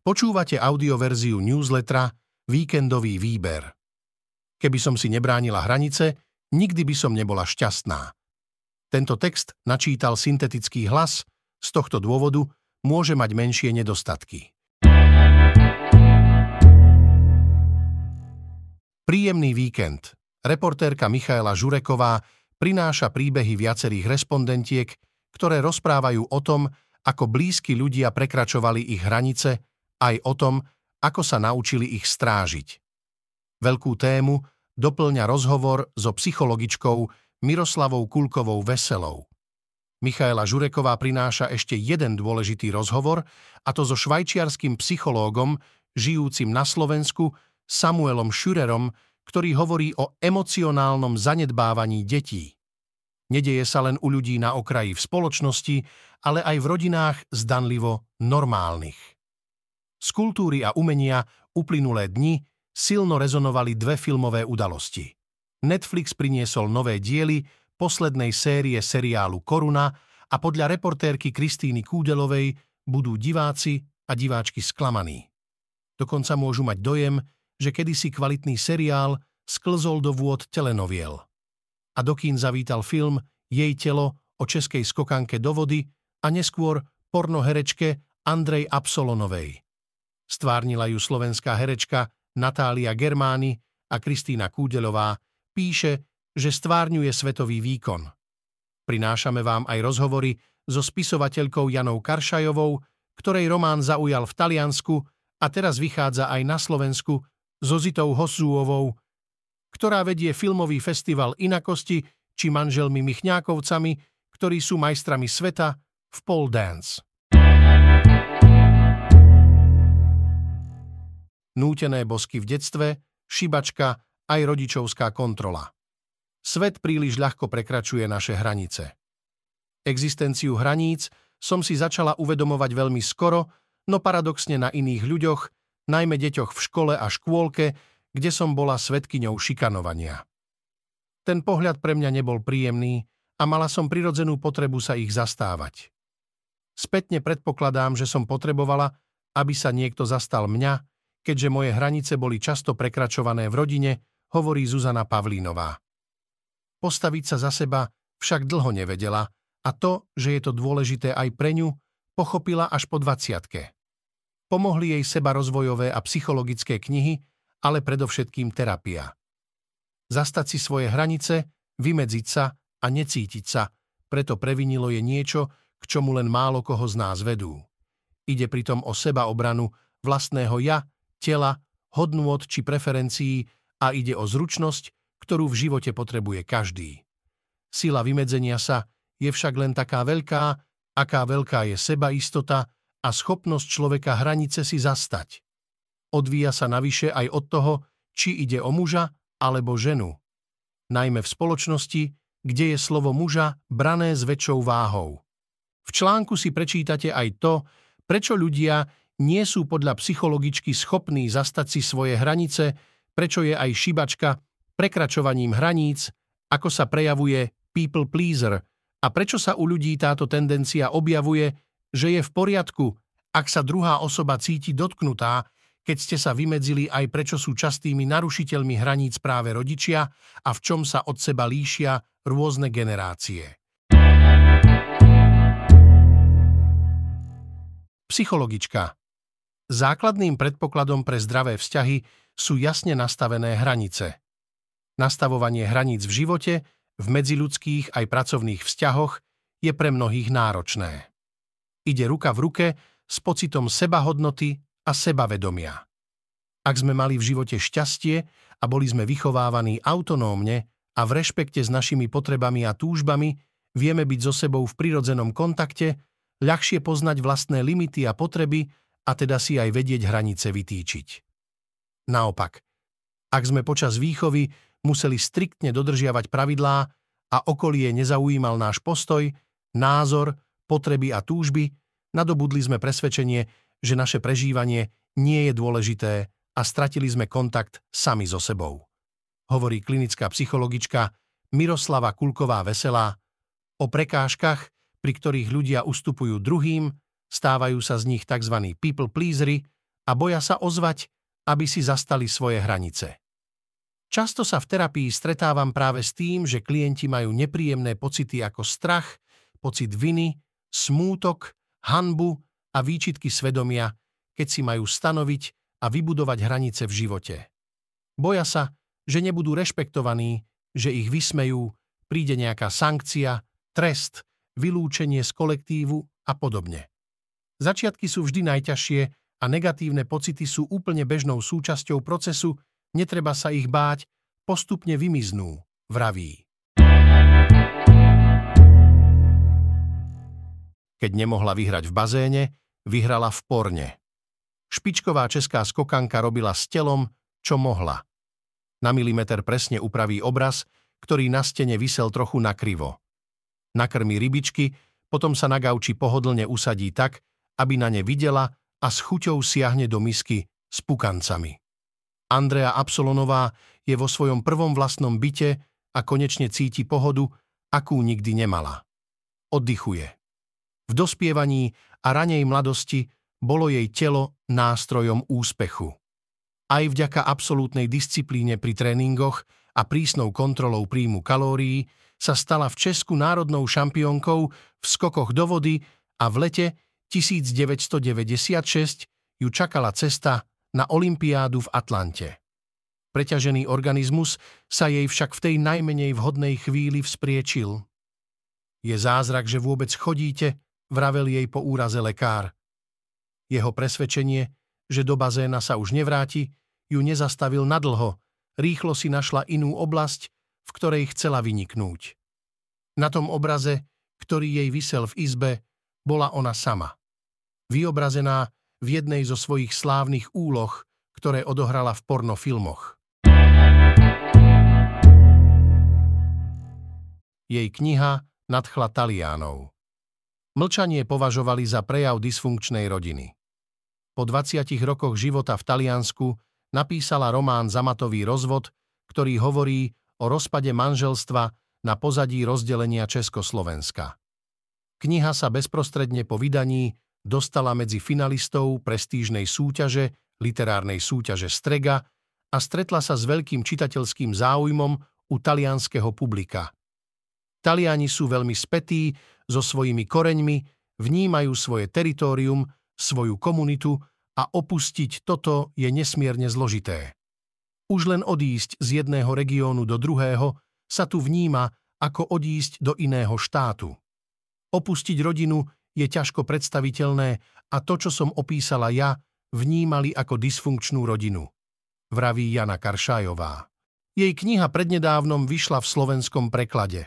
Počúvate audioverziu newslettera Víkendový výber. Keby som si nebránila hranice, nikdy by som nebola šťastná. Tento text načítal syntetický hlas, z tohto dôvodu môže mať menšie nedostatky. Príjemný víkend. Reportérka Michaela Žureková prináša príbehy viacerých respondentiek, ktoré rozprávajú o tom, ako blízki ľudia prekračovali ich hranice aj o tom, ako sa naučili ich strážiť. Veľkú tému doplňa rozhovor so psychologičkou Miroslavou Kulkovou Veselou. Michaela Žureková prináša ešte jeden dôležitý rozhovor, a to so švajčiarským psychológom, žijúcim na Slovensku, Samuelom Šurerom, ktorý hovorí o emocionálnom zanedbávaní detí. Nedeje sa len u ľudí na okraji v spoločnosti, ale aj v rodinách zdanlivo normálnych. Z kultúry a umenia uplynulé dni silno rezonovali dve filmové udalosti. Netflix priniesol nové diely poslednej série seriálu Koruna a podľa reportérky Kristíny Kúdelovej budú diváci a diváčky sklamaní. Dokonca môžu mať dojem, že kedysi kvalitný seriál sklzol do vôd telenoviel. A do kín zavítal film Jej telo o českej skokanke do vody a neskôr pornoherečke Andrej Absolonovej. Stvárnila ju slovenská herečka Natália Germány a Kristýna Kúdelová, píše, že stvárňuje svetový výkon. Prinášame vám aj rozhovory so spisovateľkou Janou Karšajovou, ktorej román zaujal v Taliansku a teraz vychádza aj na Slovensku so Zitou Hosúovou, ktorá vedie filmový festival Inakosti či manželmi Michňákovcami, ktorí sú majstrami sveta v pole dance. Nútené bosky v detstve, šibačka aj rodičovská kontrola. Svet príliš ľahko prekračuje naše hranice. Existenciu hraníc som si začala uvedomovať veľmi skoro, no paradoxne na iných ľuďoch, najmä deťoch v škole a škôlke, kde som bola svetkyňou šikanovania. Ten pohľad pre mňa nebol príjemný a mala som prirodzenú potrebu sa ich zastávať. Spätne predpokladám, že som potrebovala, aby sa niekto zastal mňa keďže moje hranice boli často prekračované v rodine, hovorí Zuzana Pavlínová. Postaviť sa za seba však dlho nevedela a to, že je to dôležité aj pre ňu, pochopila až po 20 Pomohli jej seba rozvojové a psychologické knihy, ale predovšetkým terapia. Zastať si svoje hranice, vymedziť sa a necítiť sa, preto previnilo je niečo, k čomu len málo koho z nás vedú. Ide pritom o seba obranu vlastného ja tela, hodnôt či preferencií a ide o zručnosť, ktorú v živote potrebuje každý. Sila vymedzenia sa je však len taká veľká, aká veľká je sebaistota a schopnosť človeka hranice si zastať. Odvíja sa navyše aj od toho, či ide o muža alebo ženu. Najmä v spoločnosti, kde je slovo muža brané s väčšou váhou. V článku si prečítate aj to, prečo ľudia nie sú podľa psychologičky schopní zastať si svoje hranice, prečo je aj šibačka prekračovaním hraníc, ako sa prejavuje people pleaser a prečo sa u ľudí táto tendencia objavuje, že je v poriadku, ak sa druhá osoba cíti dotknutá, keď ste sa vymedzili aj prečo sú častými narušiteľmi hraníc práve rodičia a v čom sa od seba líšia rôzne generácie. Psychologička Základným predpokladom pre zdravé vzťahy sú jasne nastavené hranice. Nastavovanie hraníc v živote, v medziľudských aj pracovných vzťahoch je pre mnohých náročné. Ide ruka v ruke s pocitom sebahodnoty a sebavedomia. Ak sme mali v živote šťastie a boli sme vychovávaní autonómne a v rešpekte s našimi potrebami a túžbami, vieme byť so sebou v prirodzenom kontakte, ľahšie poznať vlastné limity a potreby a teda si aj vedieť hranice vytýčiť. Naopak, ak sme počas výchovy museli striktne dodržiavať pravidlá a okolie nezaujímal náš postoj, názor, potreby a túžby, nadobudli sme presvedčenie, že naše prežívanie nie je dôležité a stratili sme kontakt sami so sebou. Hovorí klinická psychologička Miroslava Kulková Veselá o prekážkach, pri ktorých ľudia ustupujú druhým, Stávajú sa z nich tzv. people pleasery a boja sa ozvať, aby si zastali svoje hranice. Často sa v terapii stretávam práve s tým, že klienti majú nepríjemné pocity ako strach, pocit viny, smútok, hanbu a výčitky svedomia, keď si majú stanoviť a vybudovať hranice v živote. Boja sa, že nebudú rešpektovaní, že ich vysmejú, príde nejaká sankcia, trest, vylúčenie z kolektívu a podobne. Začiatky sú vždy najťažšie a negatívne pocity sú úplne bežnou súčasťou procesu, netreba sa ich báť, postupne vymiznú, vraví. Keď nemohla vyhrať v bazéne, vyhrala v porne. Špičková česká skokanka robila s telom, čo mohla. Na milimeter presne upraví obraz, ktorý na stene vysel trochu nakrivo. Nakrmi rybičky, potom sa na gauči pohodlne usadí tak, aby na ne videla a s chuťou siahne do misky s pukancami. Andrea Absolonová je vo svojom prvom vlastnom byte a konečne cíti pohodu, akú nikdy nemala. Oddychuje. V dospievaní a ranej mladosti bolo jej telo nástrojom úspechu. Aj vďaka absolútnej disciplíne pri tréningoch a prísnou kontrolou príjmu kalórií sa stala v Česku národnou šampiónkou v skokoch do vody a v lete 1996 ju čakala cesta na Olympiádu v Atlante. Preťažený organizmus sa jej však v tej najmenej vhodnej chvíli vzpriečil. Je zázrak, že vôbec chodíte vravel jej po úraze lekár. Jeho presvedčenie, že do bazéna sa už nevráti, ju nezastavil nadlho, rýchlo si našla inú oblasť, v ktorej chcela vyniknúť. Na tom obraze, ktorý jej vysel v izbe, bola ona sama. Vyobrazená v jednej zo svojich slávnych úloh, ktoré odohrala v pornofilmoch. Jej kniha nadchla Talianov. Mlčanie považovali za prejav dysfunkčnej rodiny. Po 20 rokoch života v Taliansku napísala román Zamatový rozvod, ktorý hovorí o rozpade manželstva na pozadí rozdelenia Československa. Kniha sa bezprostredne po vydaní dostala medzi finalistov prestížnej súťaže, literárnej súťaže Strega a stretla sa s veľkým čitateľským záujmom u talianského publika. Taliani sú veľmi spätí so svojimi koreňmi, vnímajú svoje teritorium, svoju komunitu a opustiť toto je nesmierne zložité. Už len odísť z jedného regiónu do druhého sa tu vníma ako odísť do iného štátu. Opustiť rodinu je ťažko predstaviteľné a to, čo som opísala ja, vnímali ako dysfunkčnú rodinu. Vraví Jana Karšajová. Jej kniha prednedávnom vyšla v slovenskom preklade.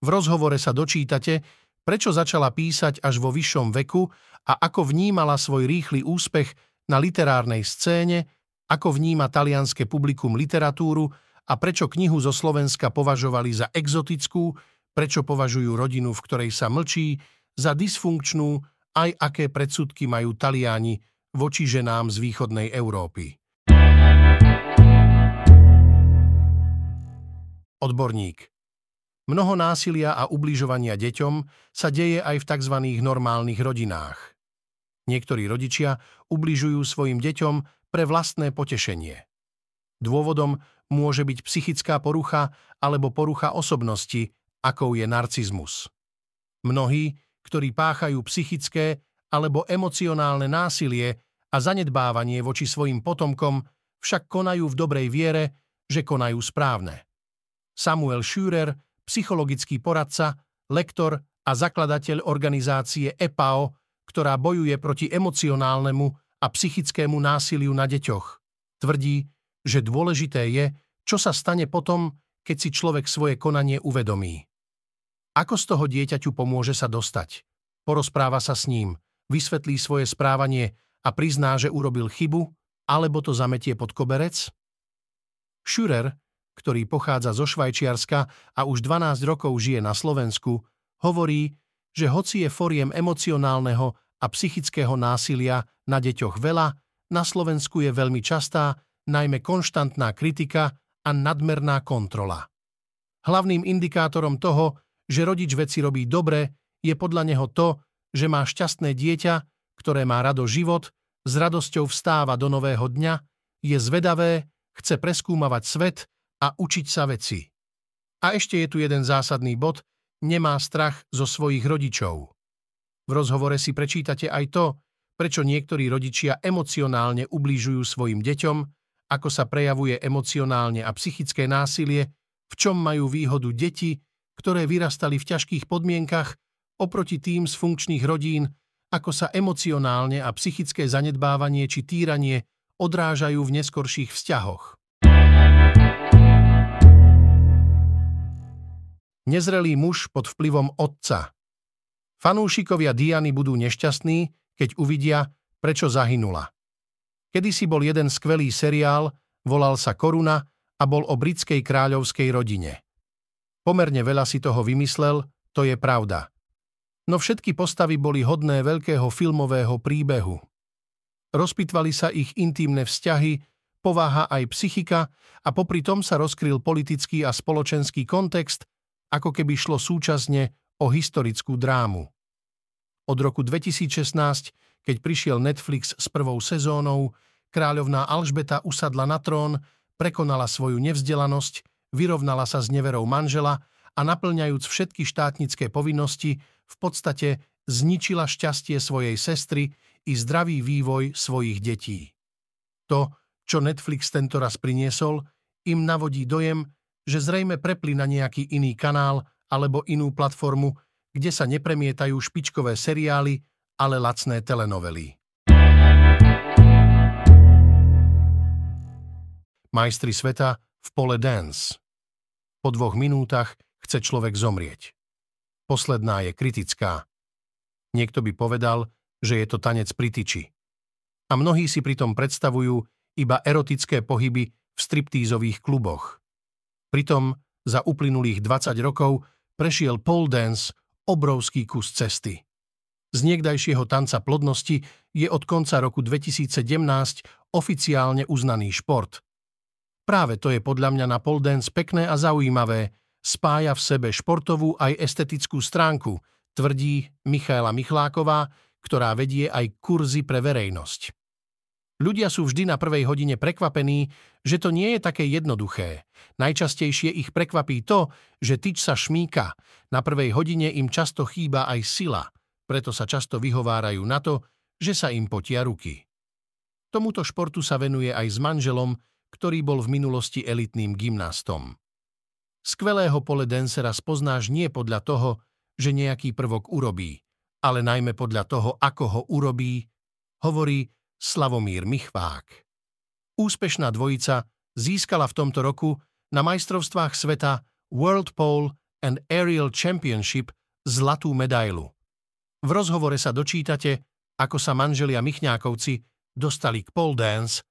V rozhovore sa dočítate, prečo začala písať až vo vyššom veku a ako vnímala svoj rýchly úspech na literárnej scéne, ako vníma talianské publikum literatúru a prečo knihu zo Slovenska považovali za exotickú, prečo považujú rodinu, v ktorej sa mlčí, za dysfunkčnú, aj aké predsudky majú Taliani voči ženám z východnej Európy. Odborník Mnoho násilia a ubližovania deťom sa deje aj v tzv. normálnych rodinách. Niektorí rodičia ubližujú svojim deťom pre vlastné potešenie. Dôvodom môže byť psychická porucha alebo porucha osobnosti, akou je narcizmus. Mnohí, ktorí páchajú psychické alebo emocionálne násilie a zanedbávanie voči svojim potomkom, však konajú v dobrej viere, že konajú správne. Samuel Schürer psychologický poradca, lektor a zakladateľ organizácie EPAO, ktorá bojuje proti emocionálnemu a psychickému násiliu na deťoch. Tvrdí, že dôležité je, čo sa stane potom, keď si človek svoje konanie uvedomí. Ako z toho dieťaťu pomôže sa dostať? Porozpráva sa s ním, vysvetlí svoje správanie a prizná, že urobil chybu, alebo to zametie pod koberec? Schürer ktorý pochádza zo Švajčiarska a už 12 rokov žije na Slovensku, hovorí, že hoci je foriem emocionálneho a psychického násilia na deťoch veľa, na Slovensku je veľmi častá, najmä konštantná kritika a nadmerná kontrola. Hlavným indikátorom toho, že rodič veci robí dobre, je podľa neho to, že má šťastné dieťa, ktoré má rado život s radosťou vstáva do nového dňa, je zvedavé, chce preskúmavať svet a učiť sa veci. A ešte je tu jeden zásadný bod, nemá strach zo svojich rodičov. V rozhovore si prečítate aj to, prečo niektorí rodičia emocionálne ubližujú svojim deťom, ako sa prejavuje emocionálne a psychické násilie, v čom majú výhodu deti, ktoré vyrastali v ťažkých podmienkach, oproti tým z funkčných rodín, ako sa emocionálne a psychické zanedbávanie či týranie odrážajú v neskorších vzťahoch. nezrelý muž pod vplyvom otca. Fanúšikovia Diany budú nešťastní, keď uvidia, prečo zahynula. Kedysi bol jeden skvelý seriál, volal sa Koruna a bol o britskej kráľovskej rodine. Pomerne veľa si toho vymyslel, to je pravda. No všetky postavy boli hodné veľkého filmového príbehu. Rozpitvali sa ich intímne vzťahy, povaha aj psychika a popri tom sa rozkryl politický a spoločenský kontext, ako keby šlo súčasne o historickú drámu. Od roku 2016, keď prišiel Netflix s prvou sezónou, kráľovná Alžbeta usadla na trón, prekonala svoju nevzdelanosť, vyrovnala sa s neverou manžela a naplňajúc všetky štátnické povinnosti, v podstate zničila šťastie svojej sestry i zdravý vývoj svojich detí. To, čo Netflix tentoraz priniesol, im navodí dojem, že zrejme prepli na nejaký iný kanál alebo inú platformu, kde sa nepremietajú špičkové seriály, ale lacné telenovely. Majstri sveta v pole dance. Po dvoch minútach chce človek zomrieť. Posledná je kritická. Niekto by povedal, že je to tanec pri tyči. A mnohí si pritom predstavujú iba erotické pohyby v striptízových kluboch. Pritom za uplynulých 20 rokov prešiel pole dance obrovský kus cesty. Z niekdajšieho tanca plodnosti je od konca roku 2017 oficiálne uznaný šport. Práve to je podľa mňa na pole dance pekné a zaujímavé, spája v sebe športovú aj estetickú stránku, tvrdí Michaela Michláková, ktorá vedie aj kurzy pre verejnosť. Ľudia sú vždy na prvej hodine prekvapení, že to nie je také jednoduché. Najčastejšie ich prekvapí to, že tyč sa šmíka. Na prvej hodine im často chýba aj sila, preto sa často vyhovárajú na to, že sa im potia ruky. Tomuto športu sa venuje aj s manželom, ktorý bol v minulosti elitným gymnastom. Skvelého pole dancera spoznáš nie podľa toho, že nejaký prvok urobí, ale najmä podľa toho, ako ho urobí, hovorí Slavomír Michvák. Úspešná dvojica získala v tomto roku na majstrovstvách sveta World Pole and Aerial Championship zlatú medailu. V rozhovore sa dočítate, ako sa manželia Michňákovci dostali k pole dance,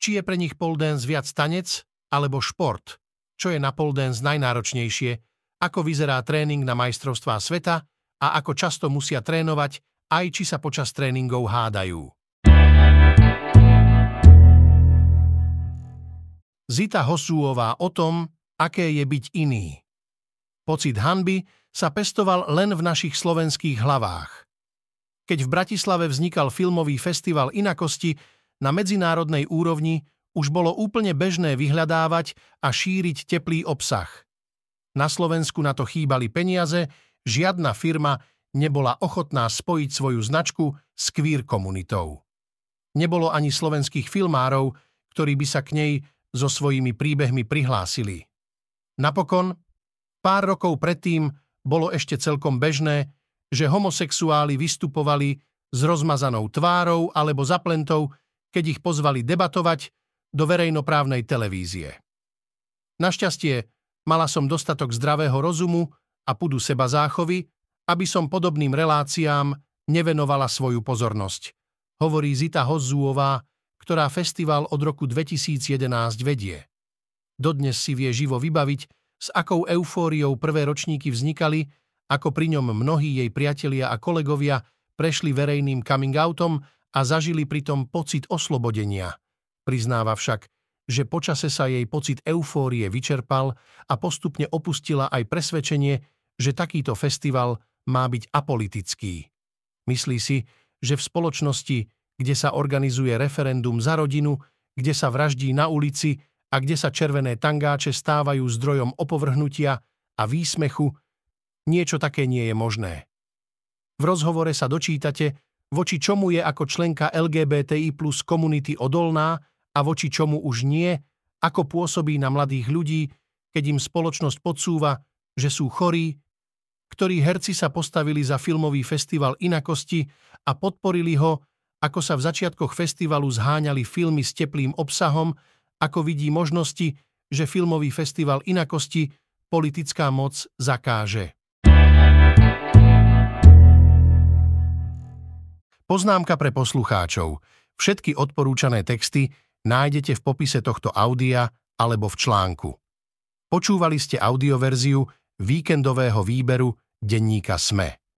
či je pre nich pole viac tanec alebo šport, čo je na pole dance najnáročnejšie, ako vyzerá tréning na majstrovstvá sveta a ako často musia trénovať, aj či sa počas tréningov hádajú. Zita Hosúová o tom, aké je byť iný. Pocit hanby sa pestoval len v našich slovenských hlavách. Keď v Bratislave vznikal filmový festival inakosti, na medzinárodnej úrovni už bolo úplne bežné vyhľadávať a šíriť teplý obsah. Na Slovensku na to chýbali peniaze, žiadna firma nebola ochotná spojiť svoju značku s queer komunitou. Nebolo ani slovenských filmárov, ktorí by sa k nej so svojimi príbehmi prihlásili. Napokon, pár rokov predtým bolo ešte celkom bežné, že homosexuáli vystupovali s rozmazanou tvárou alebo zaplentou, keď ich pozvali debatovať do verejnoprávnej televízie. Našťastie mala som dostatok zdravého rozumu a pudu seba záchovy, aby som podobným reláciám nevenovala svoju pozornosť, hovorí Zita Hozzuová, ktorá festival od roku 2011 vedie. Dodnes si vie živo vybaviť, s akou eufóriou prvé ročníky vznikali, ako pri ňom mnohí jej priatelia a kolegovia prešli verejným coming outom a zažili pritom pocit oslobodenia. Priznáva však, že počase sa jej pocit eufórie vyčerpal a postupne opustila aj presvedčenie, že takýto festival má byť apolitický. Myslí si, že v spoločnosti kde sa organizuje referendum za rodinu, kde sa vraždí na ulici a kde sa červené tangáče stávajú zdrojom opovrhnutia a výsmechu, niečo také nie je možné. V rozhovore sa dočítate, voči čomu je ako členka LGBTI plus komunity odolná a voči čomu už nie, ako pôsobí na mladých ľudí, keď im spoločnosť podsúva, že sú chorí, ktorí herci sa postavili za filmový festival inakosti a podporili ho, ako sa v začiatkoch festivalu zháňali filmy s teplým obsahom, ako vidí možnosti, že filmový festival inakosti politická moc zakáže. Poznámka pre poslucháčov. Všetky odporúčané texty nájdete v popise tohto audia alebo v článku. Počúvali ste audioverziu víkendového výberu denníka SME.